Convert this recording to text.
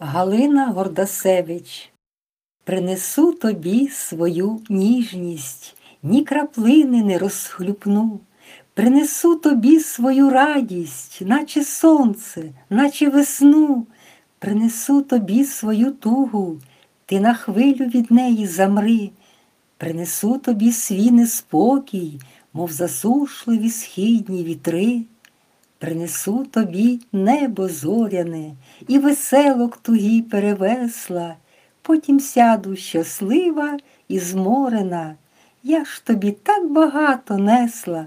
Галина Гордасевич, принесу тобі свою ніжність, ні краплини не розхлюпну, принесу тобі свою радість, наче сонце, наче весну, принесу тобі свою тугу, ти на хвилю від неї замри, принесу тобі свій неспокій, мов засушливі східні вітри. Принесу тобі небо зоряне і веселок тугі перевесла, потім сяду щаслива і зморена. Я ж тобі так багато несла,